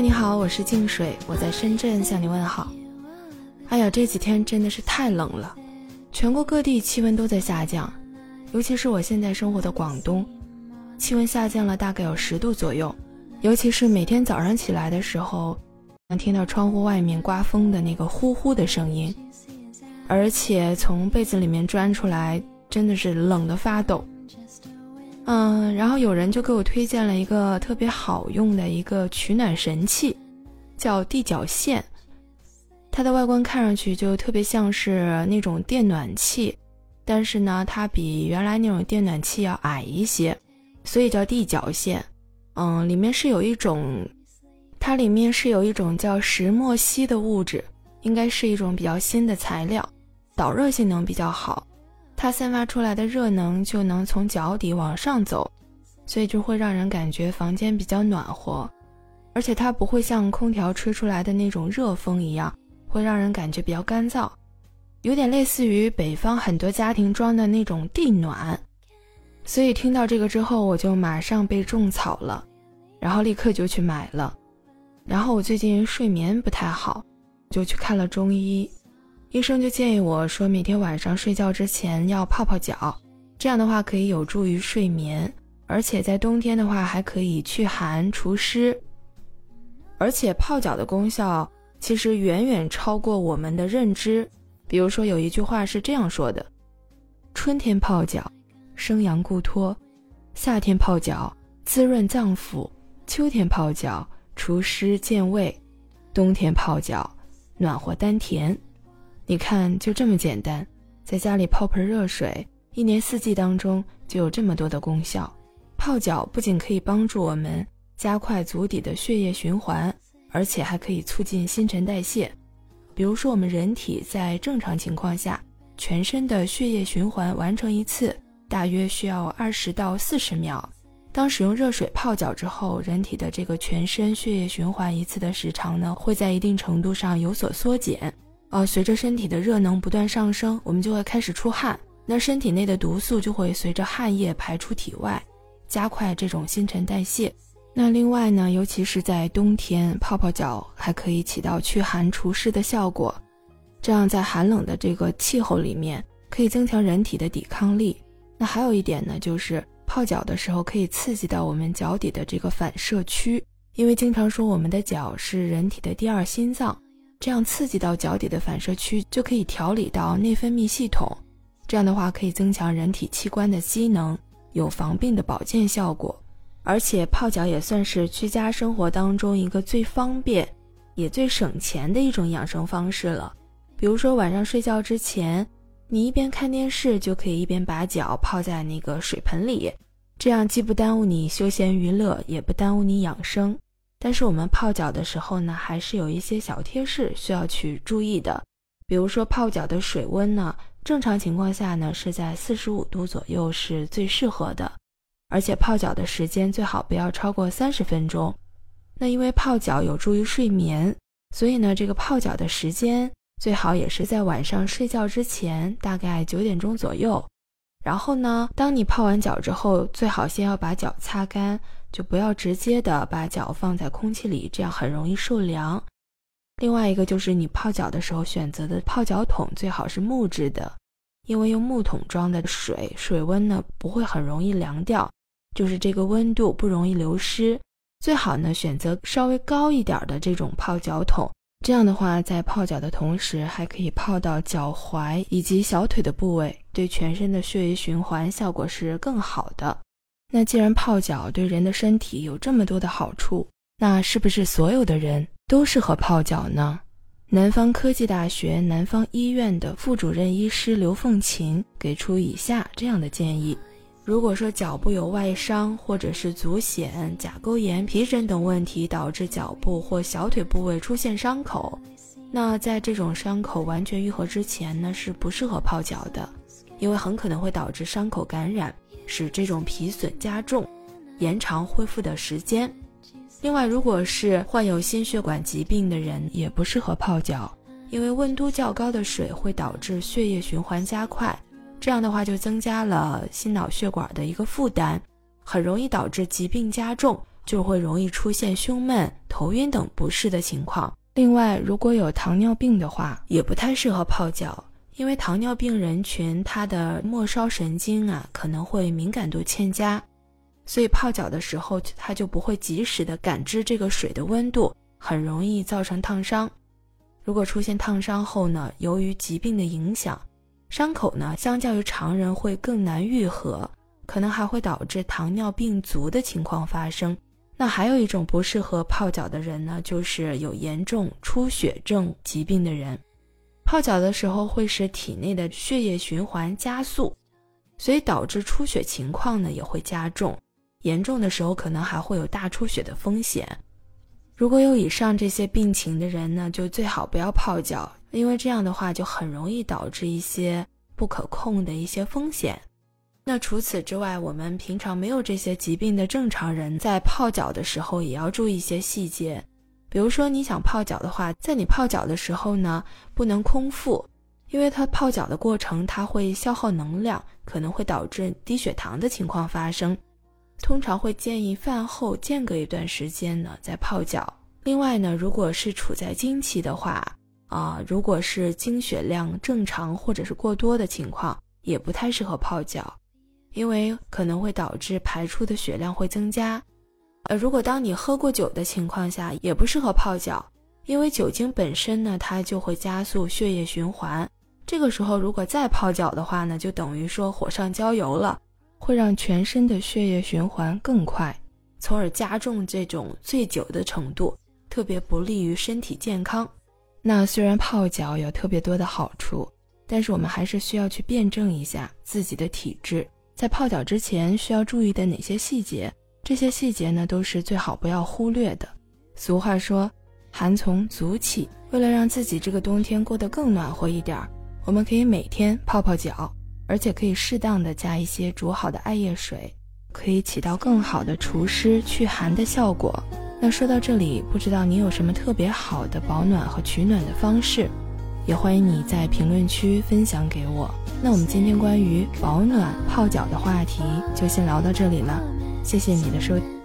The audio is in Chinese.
你好，我是静水，我在深圳向你问好。哎呀，这几天真的是太冷了，全国各地气温都在下降，尤其是我现在生活的广东，气温下降了大概有十度左右。尤其是每天早上起来的时候，能听到窗户外面刮风的那个呼呼的声音，而且从被子里面钻出来，真的是冷得发抖。嗯，然后有人就给我推荐了一个特别好用的一个取暖神器，叫地脚线。它的外观看上去就特别像是那种电暖器，但是呢，它比原来那种电暖器要矮一些，所以叫地脚线。嗯，里面是有一种，它里面是有一种叫石墨烯的物质，应该是一种比较新的材料，导热性能比较好。它散发出来的热能就能从脚底往上走，所以就会让人感觉房间比较暖和，而且它不会像空调吹出来的那种热风一样，会让人感觉比较干燥，有点类似于北方很多家庭装的那种地暖。所以听到这个之后，我就马上被种草了，然后立刻就去买了。然后我最近睡眠不太好，就去看了中医。医生就建议我说，每天晚上睡觉之前要泡泡脚，这样的话可以有助于睡眠，而且在冬天的话还可以驱寒除湿。而且泡脚的功效其实远远超过我们的认知。比如说有一句话是这样说的：春天泡脚，生阳固脱；夏天泡脚，滋润脏腑；秋天泡脚，除湿健胃；冬天泡脚，暖和丹田。你看，就这么简单，在家里泡盆热水，一年四季当中就有这么多的功效。泡脚不仅可以帮助我们加快足底的血液循环，而且还可以促进新陈代谢。比如说，我们人体在正常情况下，全身的血液循环完成一次大约需要二十到四十秒。当使用热水泡脚之后，人体的这个全身血液循环一次的时长呢，会在一定程度上有所缩减。呃，随着身体的热能不断上升，我们就会开始出汗，那身体内的毒素就会随着汗液排出体外，加快这种新陈代谢。那另外呢，尤其是在冬天，泡泡脚还可以起到驱寒除湿的效果，这样在寒冷的这个气候里面，可以增强人体的抵抗力。那还有一点呢，就是泡脚的时候可以刺激到我们脚底的这个反射区，因为经常说我们的脚是人体的第二心脏。这样刺激到脚底的反射区，就可以调理到内分泌系统。这样的话，可以增强人体器官的机能，有防病的保健效果。而且泡脚也算是居家生活当中一个最方便，也最省钱的一种养生方式了。比如说晚上睡觉之前，你一边看电视，就可以一边把脚泡在那个水盆里，这样既不耽误你休闲娱乐，也不耽误你养生。但是我们泡脚的时候呢，还是有一些小贴士需要去注意的。比如说泡脚的水温呢，正常情况下呢是在四十五度左右是最适合的，而且泡脚的时间最好不要超过三十分钟。那因为泡脚有助于睡眠，所以呢这个泡脚的时间最好也是在晚上睡觉之前，大概九点钟左右。然后呢，当你泡完脚之后，最好先要把脚擦干。就不要直接的把脚放在空气里，这样很容易受凉。另外一个就是你泡脚的时候选择的泡脚桶最好是木质的，因为用木桶装的水，水温呢不会很容易凉掉，就是这个温度不容易流失。最好呢选择稍微高一点的这种泡脚桶，这样的话在泡脚的同时还可以泡到脚踝以及小腿的部位，对全身的血液循环效果是更好的。那既然泡脚对人的身体有这么多的好处，那是不是所有的人都适合泡脚呢？南方科技大学南方医院的副主任医师刘凤琴给出以下这样的建议：如果说脚部有外伤，或者是足癣、甲沟炎、皮疹等问题导致脚部或小腿部位出现伤口，那在这种伤口完全愈合之前呢，是不适合泡脚的，因为很可能会导致伤口感染。使这种皮损加重，延长恢复的时间。另外，如果是患有心血管疾病的人，也不适合泡脚，因为温度较高的水会导致血液循环加快，这样的话就增加了心脑血管的一个负担，很容易导致疾病加重，就会容易出现胸闷、头晕等不适的情况。另外，如果有糖尿病的话，也不太适合泡脚，因为糖尿病人群他的末梢神经啊可能会敏感度欠佳，所以泡脚的时候他就不会及时的感知这个水的温度，很容易造成烫伤。如果出现烫伤后呢，由于疾病的影响，伤口呢相较于常人会更难愈合，可能还会导致糖尿病足的情况发生。那还有一种不适合泡脚的人呢，就是有严重出血症疾病的人。泡脚的时候会使体内的血液循环加速，所以导致出血情况呢也会加重。严重的时候可能还会有大出血的风险。如果有以上这些病情的人呢，就最好不要泡脚，因为这样的话就很容易导致一些不可控的一些风险。那除此之外，我们平常没有这些疾病的正常人在泡脚的时候，也要注意一些细节。比如说，你想泡脚的话，在你泡脚的时候呢，不能空腹，因为它泡脚的过程它会消耗能量，可能会导致低血糖的情况发生。通常会建议饭后间隔一段时间呢再泡脚。另外呢，如果是处在经期的话，啊，如果是经血量正常或者是过多的情况，也不太适合泡脚。因为可能会导致排出的血量会增加，呃，如果当你喝过酒的情况下，也不适合泡脚，因为酒精本身呢，它就会加速血液循环。这个时候如果再泡脚的话呢，就等于说火上浇油了，会让全身的血液循环更快，从而加重这种醉酒的程度，特别不利于身体健康。那虽然泡脚有特别多的好处，但是我们还是需要去辩证一下自己的体质。在泡脚之前需要注意的哪些细节？这些细节呢，都是最好不要忽略的。俗话说，寒从足起。为了让自己这个冬天过得更暖和一点儿，我们可以每天泡泡脚，而且可以适当的加一些煮好的艾叶水，可以起到更好的除湿祛寒的效果。那说到这里，不知道你有什么特别好的保暖和取暖的方式？也欢迎你在评论区分享给我。那我们今天关于保暖泡脚的话题就先聊到这里了，谢谢你的收听。